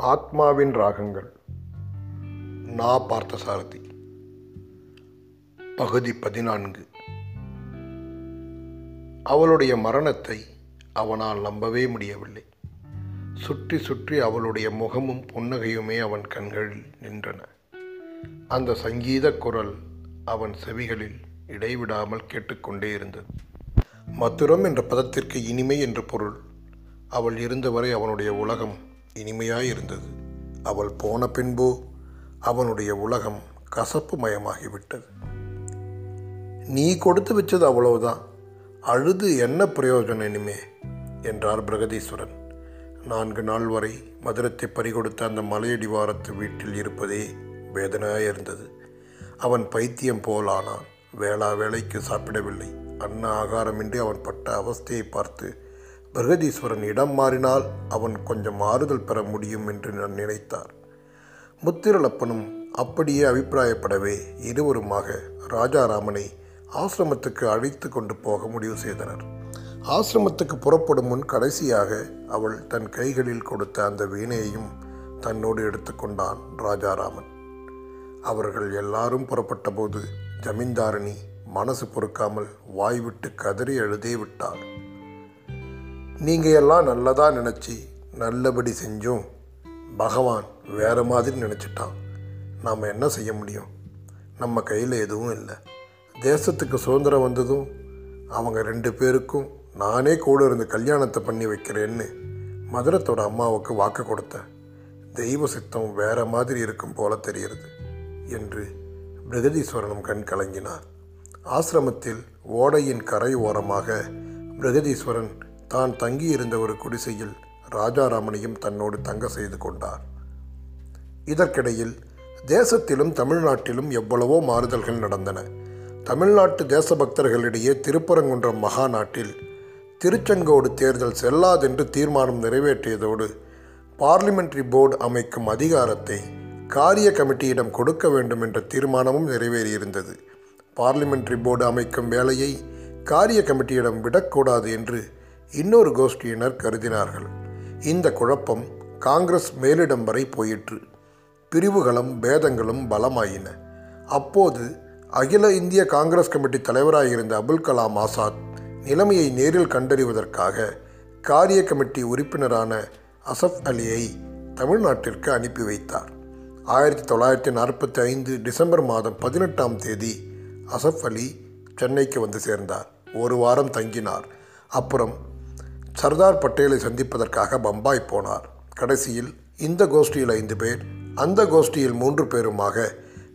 ஆத்மாவின் ராகங்கள். நா பார்த்தசாரதி. பகுதி பதினான்கு. அவளுடைய மரணத்தை அவனால் நம்பவே முடியவில்லை. சுற்றி சுற்றி அவளுடைய முகமும் புன்னகையுமே அவன் கண்களில் நின்றன. அந்த சங்கீத குரல் அவன் செவிகளில் இடைவிடாமல் கேட்டுக்கொண்டே இருந்தது. மதுரம் என்ற பதத்திற்கு இனிமை என்று பொருள். அவள் இருந்தவரை அவனுடைய உலகம் இனிமையாயிருந்தது. அவள் போன பின்போ அவனுடைய உலகம் கசப்பு மயமாகிவிட்டது. நீ கொடுத்து வச்சது அவ்வளவுதான். அழுது என்ன பிரயோஜனம் இனிமே? என்றார் பிரகதீஸ்வரன். நான்கு நாள் வரை மதுரத்தை பறிகொடுத்த அந்த மலையடிவாரத்து வீட்டில் இருப்பதே வேதனையாக இருந்தது. அவன் பைத்தியம் போலானான் வேளா வேலைக்கு சாப்பிடவில்லை. அன்ன ஆகாரமின்றி அவன் பட்ட அவஸ்தையை பார்த்து பிரகதீஸ்வரன் இடம் மாறினால் அவன் கொஞ்சம் ஆறுதல் பெற முடியும் என்று நான் நினைத்தார். முத்திரலப்பனும் அப்படியே அபிப்பிராயப்படவே இருவருமாக ராஜாராமனை ஆசிரமத்துக்கு அழைத்து கொண்டு போக முடிவு செய்தனர். ஆசிரமத்துக்கு புறப்படும் முன் கடைசியாக அவள் தன் கைகளில் கொடுத்த அந்த வீணையையும் தன்னோடு எடுத்துக்கொண்டான் ராஜாராமன். அவர்கள் எல்லாரும் புறப்பட்டபோது ஜமீன்தாரணி மனசு பொறுக்காமல் வாய்விட்டு கதறி அழுதே விட்டாள் நீங்கள் எல்லாம் நல்லதாக நினச்சி நல்லபடி செஞ்சோம் பகவான் வேறு மாதிரி நினச்சிட்டான். நாம் என்ன செய்ய முடியும்? நம்ம கையில் எதுவும் இல்லை. தேசத்துக்கு சுதந்திரம் வந்ததும் அவங்க ரெண்டு பேருக்கும் நானே கூட இருந்து கல்யாணத்தை பண்ணி வைக்கிறேன்னு மதுரத்தோட அம்மாவுக்கு வாக்கு கொடுத்தேன் தெய்வ சித்தம் வேற மாதிரி இருக்கும் போல தெரிகிறது என்று பிரகதீஸ்வரனும் கண் கலங்கினார். ஆசிரமத்தில் ஓடையின் கரை ஓரமாக பிரகதீஸ்வரன் தான் தங்கியிருந்த ஒரு குடிசையில் ராஜாராமனையும் தன்னோடு தங்க செய்து கொண்டார். இதற்கிடையில் தேசத்திலும் தமிழ்நாட்டிலும் எவ்வளவோ மாறுதல்கள் நடந்தன. தமிழ்நாட்டு தேசபக்தர்களிடையே திருப்பரங்குன்றம் மகாநாட்டில் திருச்செங்கோடு தேர்தல் செல்லாதென்று தீர்மானம் நிறைவேற்றியதோடு பார்லிமெண்டரி போர்டு அமைக்கும் அதிகாரத்தை காரிய கமிட்டியிடம் கொடுக்க வேண்டும் என்ற தீர்மானமும் நிறைவேறியிருந்தது. பார்லிமெண்டரி போர்டு அமைக்கும் வேலையை காரிய கமிட்டியிடம் விடக்கூடாது என்று இன்னொரு கோஷ்டியினர் கருதினார்கள். இந்த குழப்பம் காங்கிரஸ் மேலிடம் வரை போயிற்று. பிரிவுகளும் பேதங்களும் பலமாயின. அப்போது அகில இந்திய காங்கிரஸ் கமிட்டி தலைவராயிருந்த அபுல் கலாம் ஆசாத் நிலைமையை நேரில் கண்டறிவதற்காக காரிய கமிட்டி உறுப்பினரான அசஃப் அலியை தமிழ்நாட்டிற்கு அனுப்பி வைத்தார். ஆயிரத்தி தொள்ளாயிரத்தி நாற்பத்தி ஐந்து டிசம்பர் மாதம் பதினெட்டாம் தேதி அசஃப் அலி சென்னைக்கு வந்து சேர்ந்தார். ஒரு வாரம் தங்கினார். அப்புறம் சர்தார் பட்டேலை சந்திப்பதற்காக பம்பாய் போனார். கடைசியில் இந்த கோஷ்டியில் ஐந்து பேர் அந்த கோஷ்டியில் மூன்று பேருமாக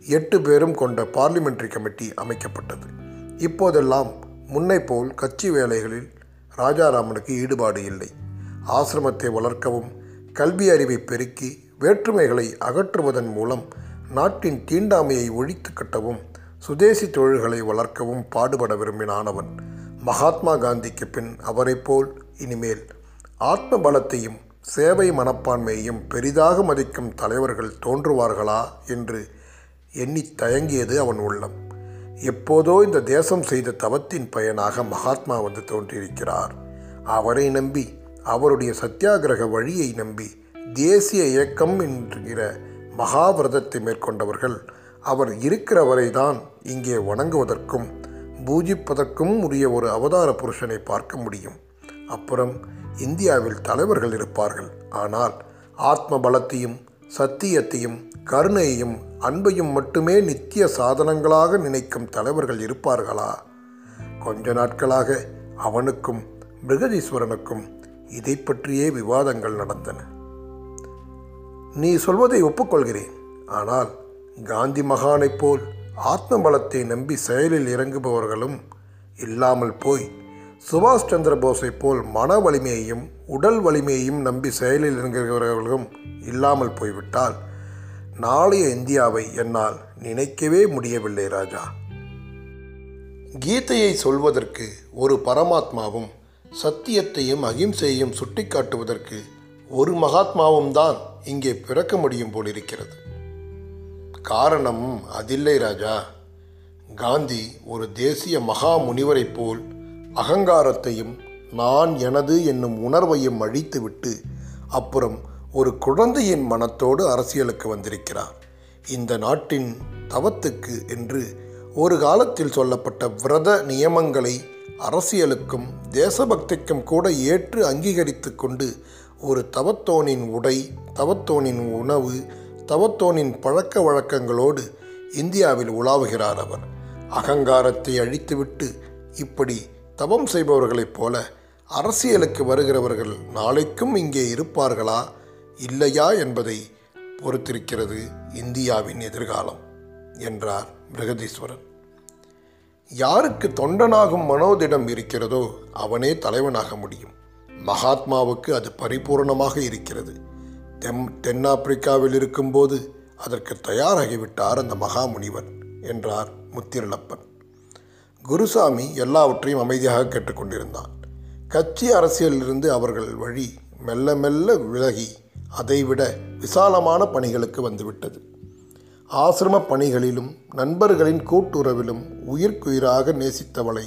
எட்டு பேரும் கொண்ட பார்லிமெண்ட்ரி கமிட்டி அமைக்கப்பட்டது. இப்போதெல்லாம் முன்னை போல் கட்சி வேலைகளில் ராஜாராமனுக்கு ஈடுபாடு இல்லை. ஆசிரமத்தை வளர்க்கவும் கல்வி அறிவை பெருக்கி வேற்றுமைகளை அகற்றுவதன் மூலம் நாட்டின் தீண்டாமையை ஒழித்து கட்டவும் சுதேசி தொழில்களை வளர்க்கவும் பாடுபட விரும்பினானவன் மகாத்மா காந்திக்கு பின் அவரைப் போல் இனிமேல் ஆத்ம பலத்தையும் சேவை மனப்பான்மையையும் பெரிதாக மதிக்கும் தலைவர்கள் தோன்றுவார்களா என்று எண்ணி தயங்கியது அவன் உள்ளம். எப்போதோ இந்த தேசம் செய்த தவத்தின் பயனாக மகாத்மா வந்து தோன்றியிருக்கிறார். அவரை நம்பி அவருடைய சத்தியாகிரக வழியை நம்பி தேசிய இயக்கம் என்கிற மகாவிரதத்தை மேற்கொண்டவர்கள் அவர் இருக்கிற வரைதான் இங்கே வணங்குவதற்கும் பூஜிப்பதற்கும் உரிய ஒரு அவதார புருஷனை பார்க்க முடியும். அப்புறம் இந்தியாவில் தலைவர்கள் இருப்பார்கள். ஆனால் ஆத்ம பலத்தையும் சத்தியத்தையும் கருணையையும் அன்பையும் மட்டுமே நித்திய சாதனங்களாக நினைக்கும் தலைவர்கள் இருப்பார்களா? கொஞ்ச நாட்களாக அவனுக்கும் மிருகதீஸ்வரனுக்கும் இதை பற்றியே விவாதங்கள் நடந்தன. நீ சொல்வதை ஒப்புக்கொள்கிறேன். ஆனால் காந்தி மகானைப் போல் ஆத்ம பலத்தை நம்பி செயலில் இறங்குபவர்களும் இல்லாமல் போய் சுபாஷ் சந்திர போஸை போல் மன வலிமையையும் உடல் வலிமையையும் நம்பி செயலில் இறங்குகிறவர்களும் இல்லாமல் போய்விட்டால் நாளைய இந்தியாவை என்னால் நினைக்கவே முடியவில்லை ராஜா. கீதையை சொல்வதற்கு ஒரு பரமாத்மாவும் சத்தியத்தையும் அகிம்சையையும் சுட்டிக்காட்டுவதற்கு ஒரு மகாத்மாவும் தான் இங்கே பிறக்க முடியும் போலிருக்கிறது காரணம் அதில்லை ராஜா. காந்தி ஒரு தேசிய மகா முனிவரைப் போல் அகங்காரத்தையும் நான் எனது என்னும் உணர்வையும் அழித்துவிட்டு அப்புறம் ஒரு குழந்தையின் மனத்தோடு அரசியலுக்கு வந்திருக்கிறார். இந்த நாட்டின் தவத்துக்கு என்று ஒரு காலத்தில் சொல்லப்பட்ட விரத நியமங்களை அரசியலுக்கும் தேசபக்திக்கும் கூட ஏற்று அங்கீகரித்து கொண்டு ஒரு தவத்தோனின் உடை தவத்தோனின் உணவு தவத்தோனின் பழக்க வழக்கங்களோடு இந்தியாவில் உலாவுகிறார் அவர். அகங்காரத்தை அழித்துவிட்டு இப்படி தவம் செய்பவர்களைப் போல அரசியலுக்கு வருகிறவர்கள் நாளைக்கும் இங்கே இருப்பார்களா இல்லையா என்பதை பொறுத்திருக்கிறது இந்தியாவின் எதிர்காலம் என்றார் பிரகதீஸ்வரன். யாருக்கு தொண்டனாகும் மனோதிடம் இருக்கிறதோ அவனே தலைவனாக முடியும். மகாத்மாவுக்கு அது பரிபூர்ணமாக இருக்கிறது. தென் தென்னாப்பிரிக்காவில் இருக்கும்போது அதற்கு தயாராகிவிட்டார் அந்த மகாமுனிவர் என்றார் முத்திரலப்பன். குருசாமி எல்லாவற்றையும் அமைதியாக கேட்டுக்கொண்டிருந்தான். கட்சி அரசியலிலிருந்து அவர்கள் வழி மெல்ல மெல்ல விலகி அதைவிட விசாலமான பணிகளுக்கு வந்துவிட்டது. ஆசிரம பணிகளிலும் நண்பர்களின் கூட்டுறவிலும் உயிர்க்குயிராக நேசித்தவளை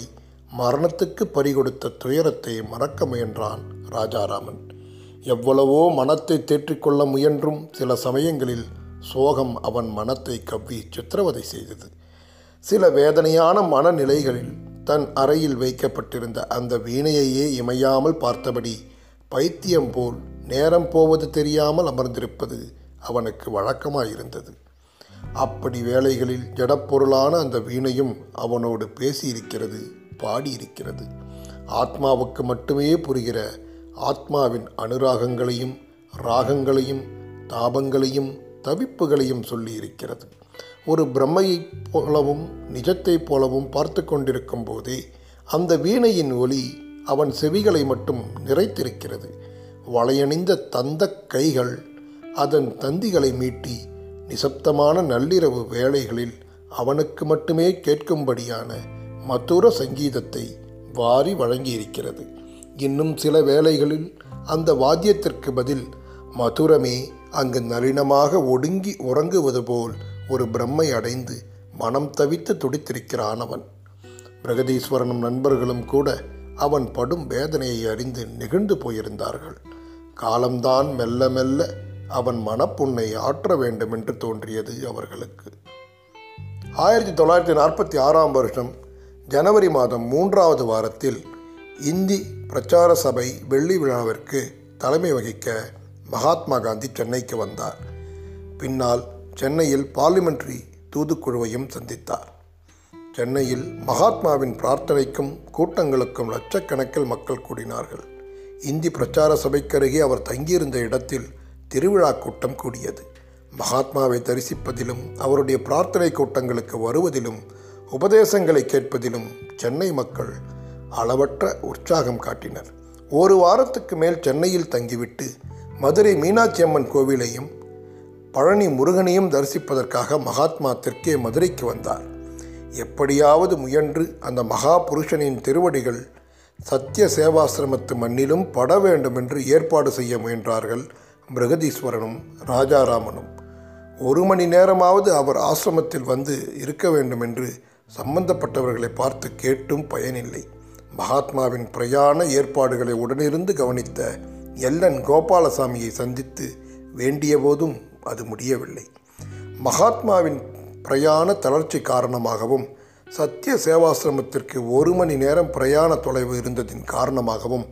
மரணத்துக்கு பறிகொடுத்த துயரத்தை மறக்க முயன்றான் ராஜாராமன். எவ்வளவோ மனத்தை தேற்றிக்கொள்ள முயன்றும் சில சமயங்களில் சோகம் அவன் மனத்தை கவ்வி சித்திரவதை செய்தது. சில வேதனையான மனநிலைகளில் தன் அறையில் வைக்கப்பட்டிருந்த அந்த வீணையையே இமையாமல் பார்த்தபடி பைத்தியம் போல் நேரம் போவது தெரியாமல் அமர்ந்திருப்பது அவனுக்கு வழக்கமாயிருந்தது. அப்படி வேளைகளில் ஜடப்பொருளான அந்த வீணையும் அவனோடு பேசியிருக்கிறது பாடியிருக்கிறது. ஆத்மாவுக்கு மட்டுமே புரிகிற ஆத்மாவின் அனுராகங்களையும் ராகங்களையும் தாபங்களையும் தவிப்புகளையும் சொல்லியிருக்கிறது. ஒரு பிரம்மையைப் போலவும் நிஜத்தைப் போலவும் பார்த்து கொண்டிருக்கும் போதே அந்த வீணையின் ஒலி அவன் செவிகளை மட்டும் நிறைத்திருக்கிறது. வளையணிந்த தந்த கைகள் அதன் தந்திகளை மீட்டி நிசப்தமான நள்ளிரவு வேளைகளில் அவனுக்கு மட்டுமே கேட்கும்படியான மதுர சங்கீதத்தை வாரி வழங்கியிருக்கிறது. இன்னும் சில வேளைகளில் அந்த வாத்தியத்திற்கு பதில் மதுரமே அங்கு நளினமாக ஒடுங்கி உறங்குவது போல் ஒரு பிரம்மை அடைந்து மனம் தவித்து துடித்திருக்கிறான் அவன் பிரகதீஸ்வரனும் நண்பர்களும் கூட அவன் படும் வேதனையை அறிந்து நெகிழ்ந்து போயிருந்தார்கள். காலம்தான் மெல்ல மெல்ல அவன் மனப்புண்ணை ஆற்ற வேண்டும் என்று தோன்றியது அவர்களுக்கு. ஆயிரத்தி தொள்ளாயிரத்தி நாற்பத்தி ஆறாம் வருஷம் ஜனவரி மாதம் மூன்றாவது வாரத்தில் இந்தி பிரச்சார சபை வெள்ளி விழாவிற்கு தலைமை வகிக்க மகாத்மா காந்தி சென்னைக்கு வந்தார். பின்னால் சென்னையில் பார்லிமெண்ட்ரி தூதுக்குழுவையும் சந்தித்தார். சென்னையில் மகாத்மாவின் பிரார்த்தனைக்கும் கூட்டங்களுக்கும் லட்சக்கணக்கில் மக்கள் கூடினார்கள். இந்தி பிரச்சார சபைக்கருகே அவர் தங்கியிருந்த இடத்தில் திருவிழா கூட்டம் கூடியது. மகாத்மாவை தரிசிப்பதிலும் அவருடைய பிரார்த்தனை கூட்டங்களுக்கு வருவதிலும் உபதேசங்களை கேட்பதிலும் சென்னை மக்கள் அளவற்ற உற்சாகம் காட்டினர். ஒரு வாரத்துக்கு மேல் சென்னையில் தங்கிவிட்டு மதுரை மீனாட்சி அம்மன் கோவிலையும் பழனி முருகனையும் தரிசிப்பதற்காக மகாத்மா தெற்கே மதுரைக்கு வந்தார். எப்படியாவது முயன்று அந்த மகா புருஷனின் திருவடிகள் சத்திய சேவாசிரமத்து மண்ணிலும் பட வேண்டும் என்று ஏற்பாடு செய்ய முயன்றார்கள் மிருகதீஸ்வரனும் ராஜாராமனும். ஒரு மணி நேரமாவது அவர் ஆசிரமத்தில் வந்து இருக்க வேண்டும் என்று சம்பந்தப்பட்டவர்களை பார்த்து கேட்டும் பயனில்லை. மகாத்மாவின் பிரயாண ஏற்பாடுகளை உடனிருந்து கவனித்த எல்லன் கோபாலசாமியை சந்தித்து வேண்டிய போதும் அது முடியவில்லை. மகாத்மாவின் பிரயாண தளர்ச்சி காரணமாகவும் சத்திய சேவாசிரமத்திற்கு ஒரு மணி நேரம் பிரயாண தொலைவு இருந்ததின் காரணமாகவும்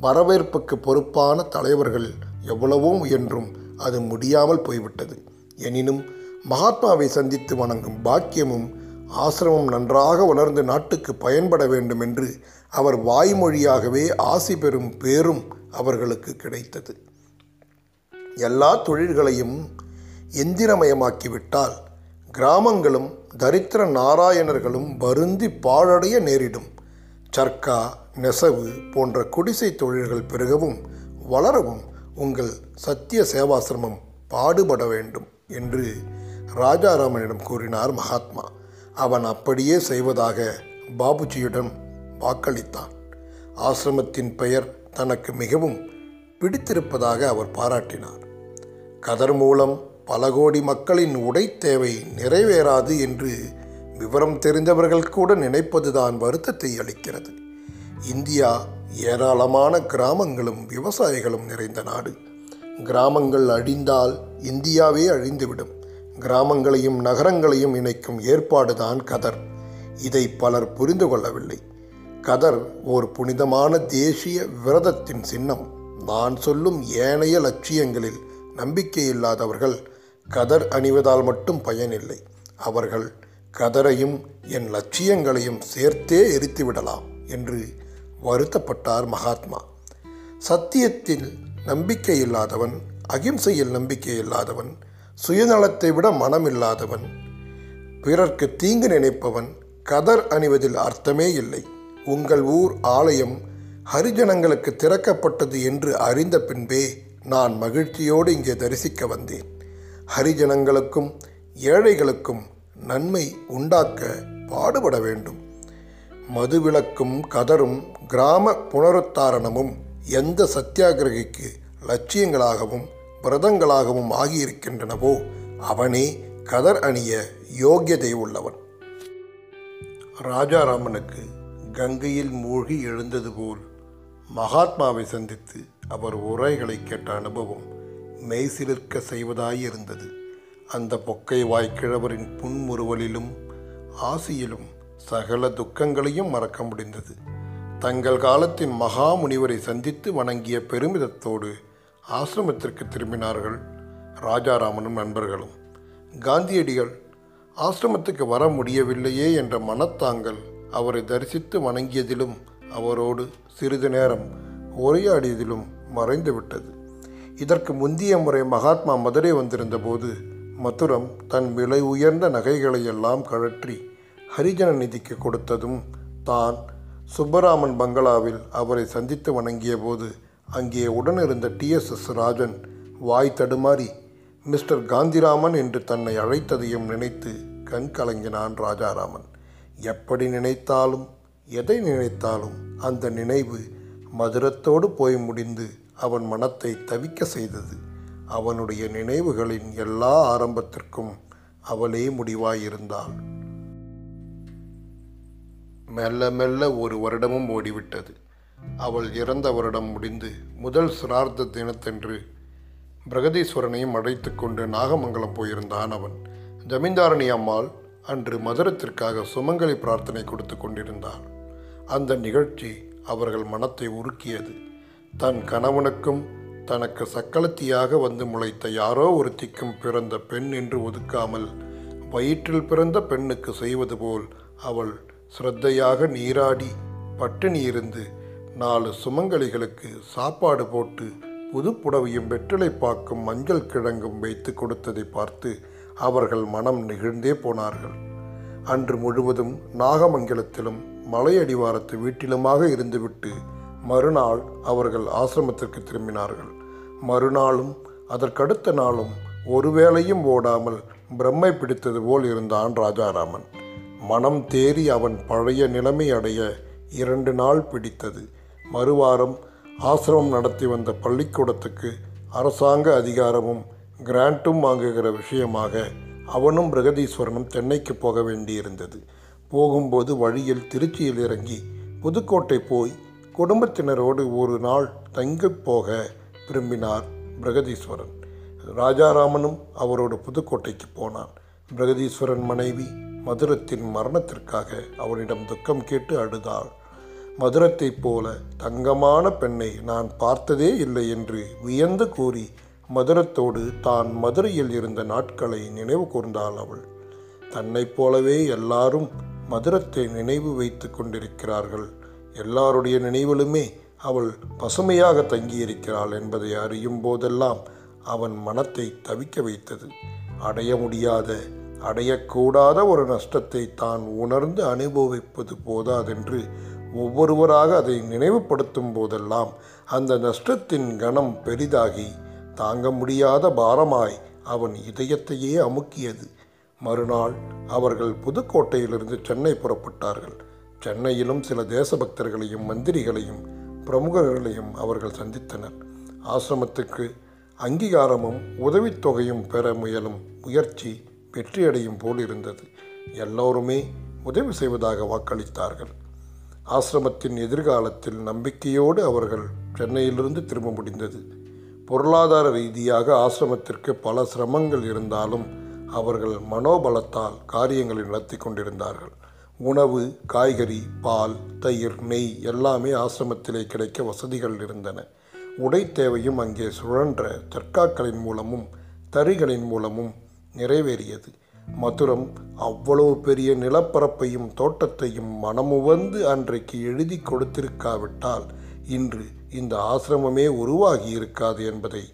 வரவேற்புக்கு பொறுப்பான தலைவர்கள் எவ்வளவோ முயன்றும் அது முடியாமல் போய்விட்டது. எனினும் மகாத்மாவை சந்தித்து வணங்கும் பாக்கியமும் ஆசிரமம் நன்றாக வளர்ந்து நாட்டுக்கு பயன்பட வேண்டும் என்று அவர் வாய்மொழியாகவே ஆசி பெறும் பேரும் அவர்களுக்கு கிடைத்தது. எல்லா தொழில்களையும் எந்திரமயமாக்கிவிட்டால் கிராமங்களும் தரித்திர நாராயணர்களும் வருந்தி பாழடைய நேரிடும். சர்க்கா நெசவு போன்ற குடிசை தொழில்கள் பெருகவும் வளரவும் உங்கள் சத்திய சேவாசிரமம் பாடுபட வேண்டும் என்று ராஜாராமனிடம் கூறினார் மகாத்மா. அவன் அப்படியே செய்வதாக பாபுஜியிடம் வாக்களித்தான். ஆசிரமத்தின் பெயர் தனக்கு மிகவும் பிடித்திருப்பதாக அவர் பாராட்டினார். கதர் மூலம் பல கோடி மக்களின் உடை தேவை நிறைவேறாது என்று விவரம் தெரிந்தவர்கள் கூட நினைப்பதுதான் வருத்தத்தை அளிக்கிறது. இந்தியா ஏராளமான கிராமங்களும் விவசாயிகளும் நிறைந்த நாடு. கிராமங்கள் அழிந்தால் இந்தியாவே அழிந்துவிடும். கிராமங்களையும் நகரங்களையும் இணைக்கும் ஏற்பாடுதான் கதர். இதை பலர் புரிந்து கொள்ளவில்லை. கதர் ஓர் புனிதமான தேசிய விரதத்தின் சின்னம். நான் சொல்லும் ஏனைய லட்சியங்களில் நம்பிக்கையில்லாதவர்கள் கதர் அணிவதால் மட்டும் பயனில்லை. அவர்கள் கதரையும் என் லட்சியங்களையும் சேர்த்தே எரித்துவிடலாம் என்று வருத்தப்பட்டார் மகாத்மா. சத்தியத்தில் நம்பிக்கை இல்லாதவன் அகிம்சையில் நம்பிக்கை இல்லாதவன் சுயநலத்தை விட மனமில்லாதவன் பிறர்க்கு தீங்கு நினைப்பவன் கதர் அணிவதில் அர்த்தமே இல்லை. உங்கள் ஊர் ஆலயம் ஹரிஜனங்களுக்கு திறக்கப்பட்டது என்று அறிந்த பின்பே நான் மகிழ்ச்சியோடு இங்கே தரிசிக்க வந்தேன். ஹரிஜனங்களுக்கும் ஏழைகளுக்கும் நன்மை உண்டாக்க பாடுபட வேண்டும். மதுவிலக்கும் கதரும் கிராம புனருத்தாரணமும் எந்த சத்தியாகிரகிக்கு லட்சியங்களாகவும் விரதங்களாகவும் ஆகியிருக்கின்றனவோ அவனே கதர் அணிய யோக்கியதை உள்ளவன். ராஜாராமனுக்கு கங்கையில் மூழ்கி எழுந்தது போல் மகாத்மாவை சந்தித்து அவர் உரைகளை கேட்ட அனுபவம் மெய்சிலிர்க்க செய்வதாயிருந்தது. அந்த பொக்கை வாய்க்கிழவரின் புன்முறுவலிலும் ஆசியிலும் சகல துக்கங்களையும் மறக்க முடிந்தது. தங்கள் காலத்தின் மகா முனிவரை சந்தித்து வணங்கிய பெருமிதத்தோடு ஆசிரமத்திற்கு திரும்பினார்கள் ராஜாராமனும் நண்பர்களும். காந்தியடிகள் ஆசிரமத்துக்கு வர முடியவில்லையே என்ற மனத்தாங்கல் அவரை தரிசித்து வணங்கியதிலும் அவரோடு சிறிது நேரம் உரையாடியதிலும் மறைந்துவிட்டது. இதற்கு முந்திய முறை மகாத்மா மதுரை வந்திருந்தபோது மதுரம் தன் விலை உயர்ந்த நகைகளை எல்லாம் கழற்றி ஹரிஜன நிதிக்கு கொடுத்ததும் தான் சுப்பராமன் பங்களாவில் அவரை சந்தித்து வணங்கிய போது அங்கே உடனிருந்த டிஎஸ்எஸ் ராஜன் வாய் தடுமாறி மிஸ்டர் காந்திராமன் என்று தன்னை அழைத்ததையும் நினைத்து கண் கலங்கினான் ராஜாராமன். எப்படி நினைத்தாலும் எதை நினைத்தாலும் அந்த நினைவு மதுரத்தோடு போய் முடிந்து அவன் மனத்தை தவிக்க செய்தது. அவனுடைய நினைவுகளின் எல்லா ஆரம்பத்திற்கும் அவளே முடிவாயிருந்தாள். மெல்ல மெல்ல ஒரு வருடமும் ஓடிவிட்டது. அவள் இறந்த வருடம் முடிந்து முதல் சிரார்த்த தினத்தன்று பிரகதீஸ்வரனையும் அழைத்து கொண்டு நாகமங்கலம் போயிருந்தான் அவன். ஜமீன்தாரணி அம்மாள் அன்று மதுரத்திற்காக சுமங்கலி பிரார்த்தனை கொடுத்து கொண்டிருந்தாள். அந்த நிகழ்ச்சி அவர்கள் மனத்தை உருக்கியது. தன் கணவனுக்கும் தனக்கு சக்களத்தியாக வந்து முளைத்த யாரோ ஒருத்திக்கும் பிறந்த பெண் என்று ஒதுக்காமல் வயிற்றில் பிறந்த பெண்ணுக்கு செய்வது போல் அவள் சிரத்தையாக நீராடி பட்டினி இருந்து நாலு சுமங்கலிகளுக்கு சாப்பாடு போட்டு புதுப்புடவையும் வெற்றிலை பாக்கும் மஞ்சள் கிழங்கும் வைத்து கொடுத்ததை பார்த்து அவர்கள் மனம் நெகிழ்ந்தே போனார்கள். அன்று முழுவதும் நாகமங்கலத்திலும் மலையடிவாரத்து வீட்டிலுமாக இருந்துவிட்டு மறுநாள் அவர்கள் ஆசிரமத்திற்கு திரும்பினார்கள். மறுநாளும் அதற்கடுத்த நாளும் ஒருவேளையும் ஓடாமல் பிரம்மை பிடித்தது போல் இருந்தான் ராஜாராமன். மனம் தேறி அவன் பழைய நிலைமை அடைய இரண்டு நாள் பிடித்தது. மறுவாரம் ஆசிரமம் நடத்தி வந்த பள்ளிக்கூடத்துக்கு அரசாங்க அதிகாரமும் கிராண்ட்டும் வாங்குகிற விஷயமாக அவனும் பிரகதீஸ்வரனும் சென்னைக்கு போக வேண்டியிருந்தது. போகும்போது வழியில் திருச்சியில் இறங்கி புதுக்கோட்டை போய் குடும்பத்தினரோடு ஒரு நாள் தங்கிப் போக விரும்பினார் பிரகதீஸ்வரன். ராஜாராமனும் அவரோடு புதுக்கோட்டைக்கு போனான். பிரகதீஸ்வரன் மனைவி மதுரத்தின் மரணத்திற்காக அவனிடம் துக்கம் கேட்டு அழுதாள். மதுரத்தைப் போல தங்கமான பெண்ணை நான் பார்த்ததே இல்லை என்று வியந்து கூறி மதுரத்தோடு தான் மதுரையில் இருந்த நாட்களை நினைவு கூர்ந்தாள் அவள். தன்னைப் போலவே எல்லாரும் மதுரத்தை நினைவு வைத்து கொண்டிருக்கிறார்கள். எல்லாருடைய நினைவிலுமே அவள் பசுமையாக தங்கியிருக்கிறாள் என்பதை அறியும் போதெல்லாம் அவன் மனத்தை தவிக்க வைத்தது. அடைய முடியாத அடையக்கூடாத ஒரு நஷ்டத்தை தான் உணர்ந்து அனுபவிப்பது போதாதென்று ஒவ்வொருவராக அதை நினைவுபடுத்தும் போதெல்லாம் அந்த நஷ்டத்தின் கணம் பெரிதாகி தாங்க முடியாத பாரமாய் அவன் இதயத்தையே அமுக்கியது. மறுநாள் அவர்கள் புதுக்கோட்டையிலிருந்து சென்னை புறப்பட்டார்கள். சென்னையிலும் சில தேசபக்தர்களையும் மந்திரிகளையும் பிரமுகர்களையும் அவர்கள் சந்தித்தனர். ஆசிரமத்துக்கு அங்கீகாரமும் உதவித்தொகையும் பெற முயலும் முயற்சி வெற்றியடையும் போல் இருந்தது. எல்லோருமே உதவி செய்வதாக வாக்களித்தார்கள். ஆசிரமத்தின் எதிர்காலத்தில் நம்பிக்கையோடு அவர்கள் சென்னையிலிருந்து திரும்ப முடிந்தது. பொருளாதார ரீதியாக ஆசிரமத்திற்கு பல சிரமங்கள் இருந்தாலும் அவர்கள் மனோபலத்தால் காரியங்களை நடத்தி கொண்டிருந்தார்கள். உணவு காய்கறி பால் தயிர் நெய் எல்லாமே ஆசிரமத்திலே கிடைக்க வசதிகள் இருந்தன. உடை தேவையும் அங்கே சுழன்ற தற்காக்களின் மூலமும் தறிகளின் மூலமும் நிறைவேறியது. மதுரம் அவ்வளவு பெரிய நிலப்பரப்பையும் தோட்டத்தையும் மனமுவந்து அன்றைக்கு எழுதி கொடுத்திருக்காவிட்டால் இன்று இந்த ஆசிரமமே உருவாகி இருக்காது என்பதை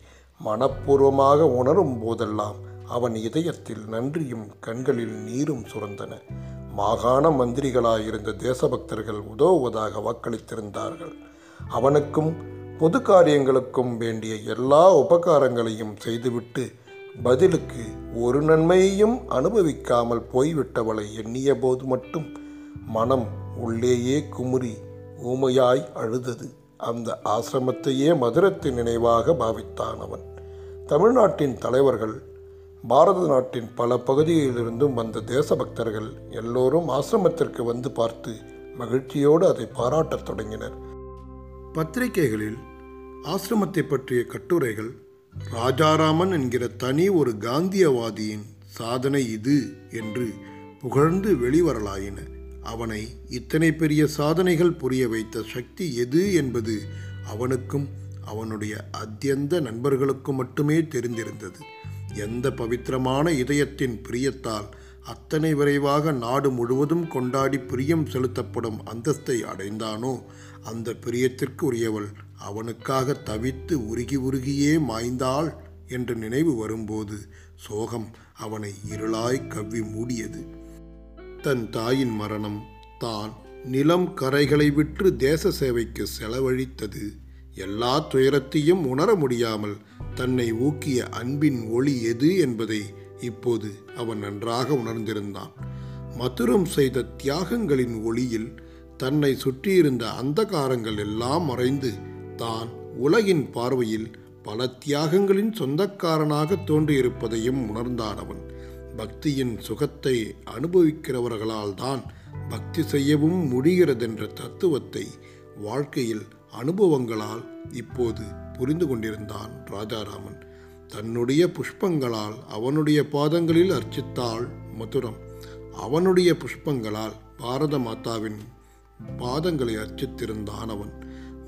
மனப்பூர்வமாக உணரும் போதெல்லாம் அவன் இதயத்தில் நன்றியும் கண்களில் நீரும் சுரந்தன. மாகாண மந்திரிகளாயிருந்த தேசபக்தர்கள் உதவுவதாக வாக்களித்திருந்தார்கள். அவனுக்கும் பொது காரியங்களுக்கும் வேண்டிய எல்லா உபகாரங்களையும் செய்துவிட்டு பதிலுக்கு ஒரு நன்மையையும் அனுபவிக்காமல் போய்விட்டவளை எண்ணிய போது மட்டும் மனம் உள்ளேயே குமுறி ஊமையாய் அழுதது. அந்த ஆசிரமத்தையே மதுரத்தின் நினைவாக பாவித்தான் அவன். தமிழ்நாட்டின் தலைவர்கள் பாரத நாட்டின் பல பகுதிகளிலிருந்தும் வந்த தேசபக்தர்கள் எல்லோரும் ஆசிரமத்திற்கு வந்து பார்த்து மகிழ்ச்சியோடு அதை பாராட்டத் தொடங்கினர். பத்திரிகைகளில் ஆசிரமத்தை பற்றிய கட்டுரைகள் ராஜாராமன் என்கிற தனி ஒரு காந்தியவாதியின் சாதனை இது என்று புகழ்ந்து வெளிவரலாயின. அவனை இத்தனை பெரிய சாதனைகள் புரிய வைத்த சக்தி எது என்பது அவனுக்கும் அவனுடைய அத்தியந்த நண்பர்களுக்கும் மட்டுமே தெரிந்திருந்தது. எந்த பவித்திரமான இதயத்தின் பிரியத்தால் அத்தனை விரைவாக நாடு முழுவதும் கொண்டாடி பிரியம் செலுத்தப்படும் அந்தஸ்தை அடைந்தானோ அந்த பிரியத்திற்கு உரியவள் அவனுக்காக தவித்து உருகி உருகியே மாய்ந்தாள் என்ற நினைவு வரும்போது சோகம் அவனை இருளாய் கவ்வி மூடியது. தன் தாயின் மரணம் தான் நிலம் கரைகளை விற்று தேச சேவைக்கு செலவழித்தது. எல்லா துயரத்தையும் உணர முடியாமல் தன்னை ஊக்கிய அன்பின் ஒளி எது என்பதை இப்போது அவன் நன்றாக உணர்ந்திருந்தான். மதுரம் செய்த தியாகங்களின் ஒளியில் தன்னை சுற்றியிருந்த அந்தகாரங்கள் எல்லாம் மறைந்து தான் உலகின் பார்வையில் பல தியாகங்களின் சொந்தக்காரனாக தோன்றியிருப்பதையும் உணர்ந்தான் அவன். பக்தியின் சுகத்தை அனுபவிக்கிறவர்களால் தான் பக்தி செய்யவும் முடிகிறதென்ற தத்துவத்தை வாழ்க்கையில் அனுபவங்களால் இப்போது புரிந்து கொண்டிருந்தான் ராஜாராமன். தன்னுடைய புஷ்பங்களால் அவனுடைய பாதங்களில் அர்ச்சித்தாள் மதுரம். அவனுடைய புஷ்பங்களால் பாரத மாதாவின் பாதங்களை அர்ச்சித்திருந்தான் அவன்.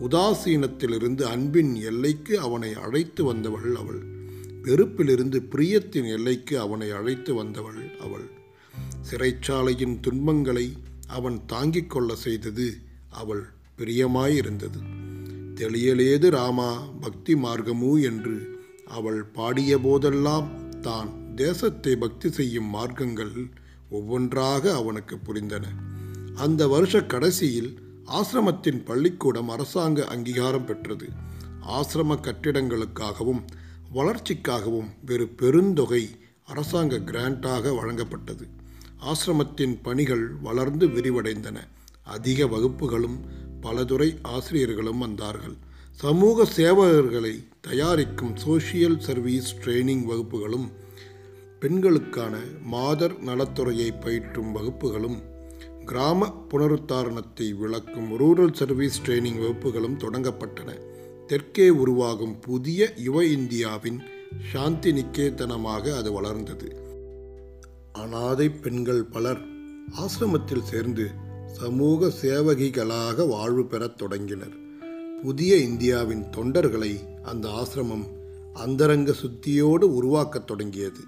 உதாசீனத்திலிருந்து அன்பின் எல்லைக்கு அவனை அழைத்து வந்தவள் அவள். வெறுப்பிலிருந்து பிரியத்தின் எல்லைக்கு அவனை அழைத்து வந்தவள் அவள். சிறைச்சாலையின் துன்பங்களை அவன் தாங்கிக் கொள்ள செய்தது அவள் பிரியமாயிருந்தது. தெளியலேது ராமா பக்தி மார்க்கமு என்று அவள் பாடிய போதெல்லாம் தான் தேசத்தை பக்தி செய்யும் மார்க்கங்கள் ஒவ்வொன்றாக அவனுக்கு புரிந்தன. அந்த வருஷ கடைசியில் ஆசிரமத்தின் பள்ளிக்கூடம் அரசாங்க அங்கீகாரம் பெற்றது. ஆசிரம கட்டிடங்களுக்காகவும் வளர்ச்சிக்காகவும் வெறு பெருந்தொகை அரசாங்க கிராண்டாக வழங்கப்பட்டது. ஆசிரமத்தின் பணிகள் வளர்ந்து விரிவடைந்தன. அதிக வகுப்புகளும் பலதுறை ஆசிரியர்களும் வந்தார்கள். சமூக சேவகர்களை தயாரிக்கும் சோஷியல் சர்வீஸ் ட்ரைனிங் வகுப்புகளும் பெண்களுக்கான மாதர் நலத்துறையை பயிற்றும் வகுப்புகளும் கிராம புனருத்தாரணத்தை விளக்கும் ரூரல் சர்வீஸ் ட்ரைனிங் வகுப்புகளும் தொடங்கப்பட்டன. தெற்கே உருவாகும் புதிய யுவ இந்தியாவின் சாந்தி நிக்கேதனமாக அது வளர்ந்தது. அனாதை பெண்கள் பலர் ஆசிரமத்தில் சேர்ந்து சமூக சேவகிகளாக வாழ்வு பெறத் தொடங்கினர். புதிய இந்தியாவின் தொண்டர்களை அந்த ஆசிரமம் அந்தரங்க சுத்தியோடு உருவாக்கத் தொடங்கியது.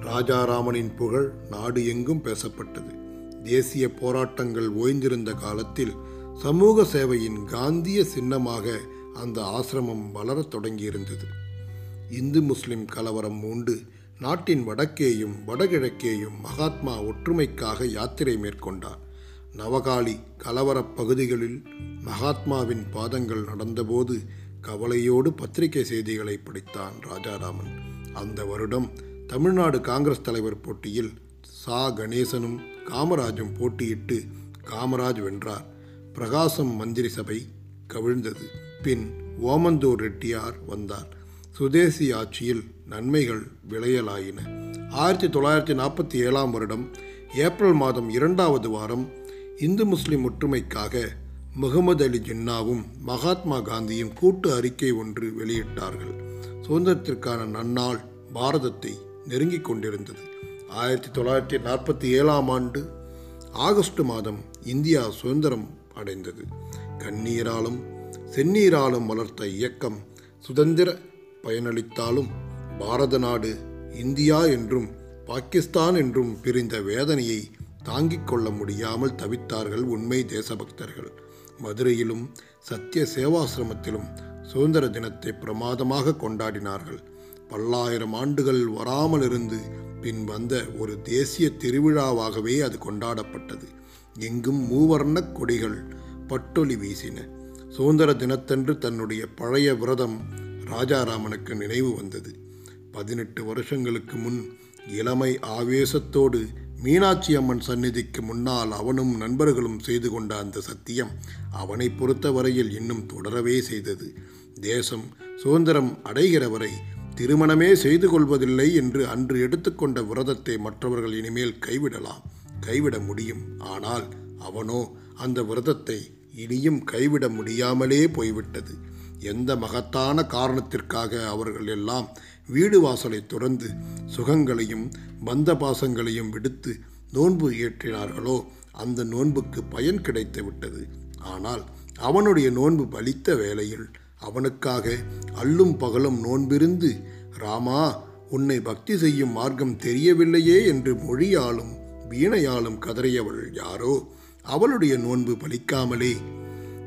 ராஜாராமனின் புகழ் நாடு எங்கும் பேசப்பட்டது. தேசிய போராட்டங்கள் ஓய்ந்திருந்த காலத்தில் சமூக சேவையின் காந்திய சின்னமாக அந்த ஆசிரமம் வளரத் தொடங்கியிருந்தது. இந்து முஸ்லிம் கலவரம் மூண்டு நாட்டின் வடக்கேயும் வடகிழக்கேயும் மகாத்மா ஒற்றுமைக்காக யாத்திரை மேற்கொண்டார். நவகாளி கலவரப் பகுதிகளில் மகாத்மாவின் பாதங்கள் நடந்தபோது கவலையோடு பத்திரிகை செய்திகளை படித்தான் ராஜாராமன். அந்த வருடம் தமிழ்நாடு காங்கிரஸ் தலைவர் போட்டியில் சா. கணேசனும் காமராஜும் போட்டியிட்டு காமராஜ் வென்றார். பிரகாசம் மந்திரி சபை கவிழ்ந்தது. பின் ஓமந்தூர் ரெட்டியார் வந்தார். சுதேசி ஆட்சியில் நன்மைகள் விளையலாயின. ஆயிரத்தி தொள்ளாயிரத்தி நாற்பத்தி ஏழாம் வருடம் ஏப்ரல் மாதம் இரண்டாவது வாரம் இந்து முஸ்லிம் ஒற்றுமைக்காக முகமது அலி ஜின்னாவும் மகாத்மா காந்தியும் கூட்டு அறிக்கை ஒன்று வெளியிட்டார்கள். சுதந்திரத்திற்கான நன்னாள் பாரதத்தை நெருங்கிக் கொண்டிருந்தது. ஆயிரத்தி தொள்ளாயிரத்தி நாற்பத்தி ஏழாம் ஆண்டு ஆகஸ்ட் மாதம் இந்தியா சுதந்திரம் அடைந்தது. கண்ணீராலும் செந்நீராலும் வளர்த்த இயக்கம் சுதந்திர பயனளித்தாலும் பாரத நாடு இந்தியா என்றும் பாகிஸ்தான் என்றும் பிரிந்த வேதனையை தாங்கிக் கொள்ள முடியாமல் தவித்தார்கள் உண்மை தேசபக்தர்கள். மதுரையிலும் சத்திய சேவாசிரமத்திலும் சுதந்திர தினத்தை பிரமாதமாக கொண்டாடினார்கள். பல்லாயிரம் ஆண்டுகள் வராமல் இருந்து பின் வந்த ஒரு தேசிய திருவிழாவாகவே அது கொண்டாடப்பட்டது. எங்கும் மூவர்ண கொடிகள் பட்டொலி வீசின. சுதந்திர தினத்தன்று தன்னுடைய பழைய விரதம் ராஜாராமனுக்கு நினைவு வந்தது. பதினெட்டு வருஷங்களுக்கு முன் இளமை ஆவேசத்தோடு மீனாட்சி அம்மன் சந்நிதிக்கு முன்னால் அவனும் நண்பர்களும் செய்து கொண்ட அந்த சத்தியம் அவனை பொறுத்தவரையில் இன்னும் தொடரவே செய்தது. தேசம் சுதந்திரம் அடைகிற வரை திருமணமே செய்து கொள்வதில்லை என்று அன்று எடுத்துக்கொண்ட விரதத்தை மற்றவர்கள் இனிமேல் கைவிடலாம் கைவிட முடியும். ஆனால் அவனோ அந்த விரதத்தை இனியும் கைவிட முடியாமலே போய்விட்டது. எந்த மகத்தான காரணத்திற்காக அவர்கள் எல்லாம் வீடு வாசலை துறந்து சுகங்களையும் பந்த பாசங்களையும் விடுத்து நோன்பு ஏற்றினார்களோ அந்த நோன்புக்கு பயன் கிடைத்து விட்டது. ஆனால் அவனுடைய நோன்பு பலித்த வேளையில் அவனுக்காக அல்லும் பகலும் நோன்பிருந்து ராமா உன்னை பக்தி செய்யும் மார்க்கம் தெரியவில்லையே என்று மொழியாலும் வீணையாலும் கதறியவள் யாரோ அவளுடைய நோன்பு பலிக்காமலே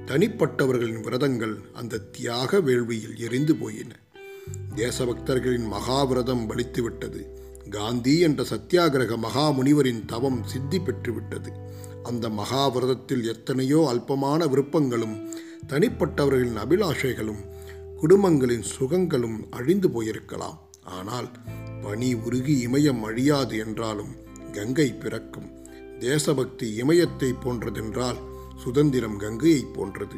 தனிப்பட்டவர்களின் விரதங்கள் அந்த தியாக வேள்வியில் எரிந்து போயின. தேசபக்தர்களின் மகாவிரதம் பலித்துவிட்டது காந்தி என்ற சத்தியாகிரக மகாமுனிவரின் தவம் சித்தி பெற்றுவிட்டது. அந்த மகாவிரதத்தில் எத்தனையோ அல்பமான விருப்பங்களும் தனிப்பட்டவர்களின் அபிலாஷைகளும் குடும்பங்களின் சுகங்களும் அழிந்து போயிருக்கலாம். ஆனால் பனி உருகி இமயம் அழியாது என்றாலும் கங்கை பிறக்கும். தேசபக்தி இமயத்தை போன்றதென்றால் சுதந்திரம் கங்கையைப் போன்றது.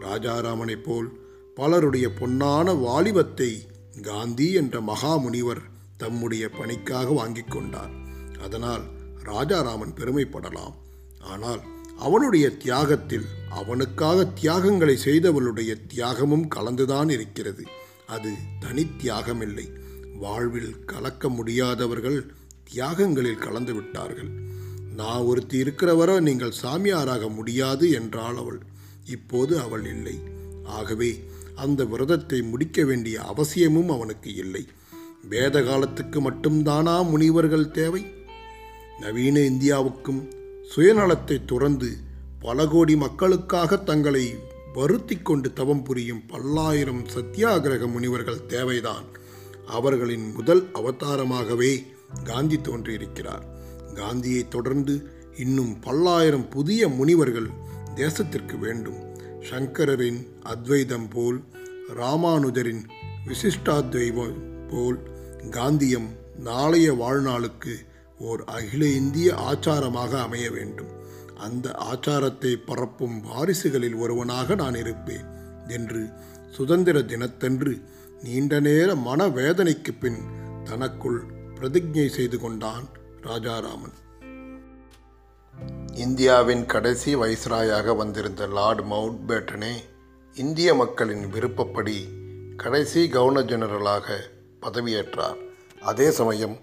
ராஜாராமனைப் போல் பலருடைய பொன்னான வாலிபத்தை காந்தி என்ற மகாமுனிவர் தம்முடைய பணிக்காக வாங்கிக் கொண்டார். அதனால் ராஜாராமன் பெருமைப்படலாம். ஆனால் அவனுடைய தியாகத்தில் அவனுக்காக தியாகங்களை செய்தவளுடைய தியாகமும் கலந்துதான் இருக்கிறது. அது தனி தியாகமில்லை. வாழ்வில் கலக்க முடியாதவர்கள் தியாகங்களில் கலந்து விட்டார்கள் நான் ஒருத்தி இருக்கிறவரை நீங்கள் சாமியாராக முடியாது என்றாள் அவள். இப்போது அவள் இல்லை. ஆகவே அந்த விரதத்தை முடிக்க வேண்டிய அவசியமும் அவனுக்கு இல்லை. வேத காலத்துக்கு மட்டும்தானா முனிவர்கள் தேவை? நவீன இந்தியாவுக்கும் சுயநலத்தை துறந்து பல கோடி மக்களுக்காக தங்களை வருத்தி கொண்டு தவம் புரியும் பல்லாயிரம் சத்தியாகிரக முனிவர்கள் தேவைதான். அவர்களின் முதல் அவதாரமாகவே காந்தி தோன்றியிருக்கிறார். காந்தியை தொடர்ந்து இன்னும் பல்லாயிரம் புதிய முனிவர்கள் தேசத்திற்கு வேண்டும். சங்கரரின் அத்வைதம் போல் ராமானுஜரின் விசிஷ்டாத்வைவம் போல் காந்தியம் நாளைய வாழ்நாளுக்கு ஓர் அகில இந்திய ஆச்சாரமாக அமைய வேண்டும். அந்த ஆச்சாரத்தை பரப்பும் வாரிசுகளில் ஒருவனாக நான் இருப்பேன் என்று சுதந்திர தினத்தன்று நீண்ட நேர மனவேதனைக்கு பின் தனக்குள் பிரதிஜை செய்து கொண்டான். ராஜாராமன். இந்தியாவின் கடைசி வைஸ்ராயாக வந்திருந்த லார்ட் மவுண்ட் பேட்டனே இந்திய மக்களின் விருப்பப்படி கடைசி கவர்னர் ஜெனரலாக பதவியேற்றார். அதே சமயம்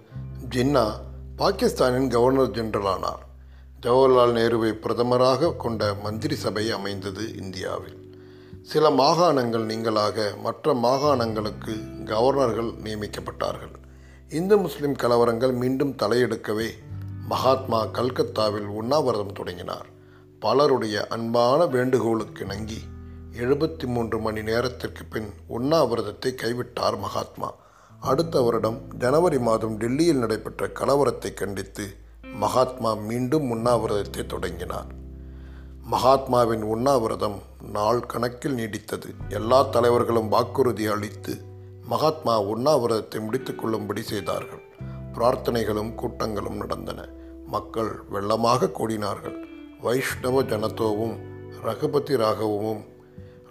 ஜின்னா பாகிஸ்தானின் கவர்னர் ஜெனரல் ஆனார் ஜவஹர்லால் நேருவை பிரதமராக கொண்ட மந்திரி சபை அமைந்தது இந்தியாவில். சில மாகாணங்கள் நீங்களாக மற்ற மாகாணங்களுக்கு கவர்னர்கள் நியமிக்கப்பட்டார்கள். இந்து முஸ்லிம் கலவரங்கள் மீண்டும் தலையெடுக்கவே மகாத்மா கல்கத்தாவில் உண்ணாவிரதம் தொடங்கினார். பலருடைய அன்பான வேண்டுகோளுக்கு நங்கி எழுபத்தி மூன்று மணி நேரத்திற்கு பின் உண்ணாவிரதத்தை கைவிட்டார் மகாத்மா. அடுத்த வருடம் ஜனவரி மாதம் டெல்லியில் நடைபெற்ற கலவரத்தை கண்டித்து மகாத்மா மீண்டும் உண்ணாவிரதத்தை தொடங்கினார். மகாத்மாவின் உண்ணாவிரதம் நாள் கணக்கில் நீடித்தது. எல்லா தலைவர்களும் வாக்குறுதி அளித்து மகாத்மா உண்ணாவிரதத்தை முடித்து கொள்ளும்படி செய்தார்கள். பிரார்த்தனைகளும் கூட்டங்களும் நடந்தன. மக்கள் வெள்ளமாக கூடினார்கள். வைஷ்ணவ ஜனத்தோவும் ரகுபதி ராகவமும்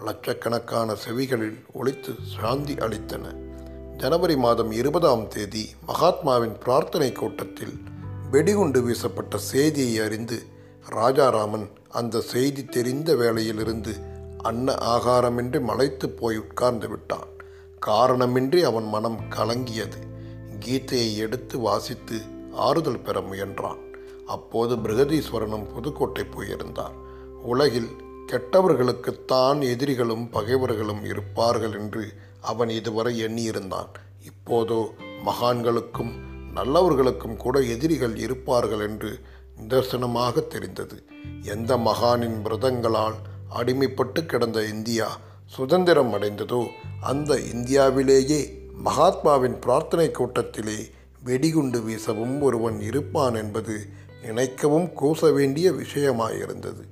லட்சக்கணக்கான செவிகளில் ஒழித்து சாந்தி அளித்தன. ஜனவரி மாதம் இருபதாம் தேதி மகாத்மாவின் பிரார்த்தனை கூட்டத்தில் வெடிகுண்டு வீசப்பட்ட செய்தியை அறிந்து ராஜாராமன் அந்த செய்தி தெரிந்த வேளையிலிருந்து அன்ன ஆகாரமின்றி மலைத்து போய் உட்கார்ந்து விட்டான். காரணமின்றி அவன் மனம் கலங்கியது. கீதையை எடுத்து வாசித்து ஆறுதல் பெற முயன்றான். அப்போது பிருகதீஸ்வரனும் புதுக்கோட்டை போயிருந்தார். உலகில் கெட்டவர்களுக்குத்தான் எதிரிகளும் பகைவர்களும் இருப்பார்கள் என்று அவன் இதுவரை எண்ணியிருந்தான். இப்போதோ மகான்களுக்கும் நல்லவர்களுக்கும் கூட எதிரிகள் இருப்பார்கள் என்று நிதர்சனமாக தெரிந்தது. எந்த மகானின் விரதங்களால் அடிமைப்பட்டு கிடந்த இந்தியா சுதந்திரம் அடைந்ததோ அந்த இந்தியாவிலேயே மகாத்மாவின் பிரார்த்தனை கூட்டத்திலே வெடிகுண்டு வீசவும் ஒருவன் இருப்பான் என்பது நினைக்கவும் கூச வேண்டிய விஷயமாயிருந்தது.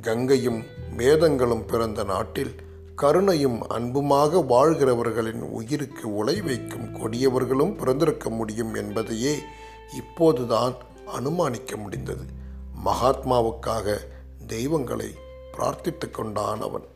கங்கையும் வேதங்களும் பிறந்த நாட்டில் கருணையும் அன்புமாக வாழ்கிறவர்களின் உயிருக்கு உலை வைக்கும் கொடியவர்களும் பிறந்திருக்க முடியும் என்பதையே இப்போதுதான் அனுமானிக்க முடிந்தது. மகாத்மாவுக்காக தெய்வங்களை பிரார்த்தித்து கொண்டான் அவன்.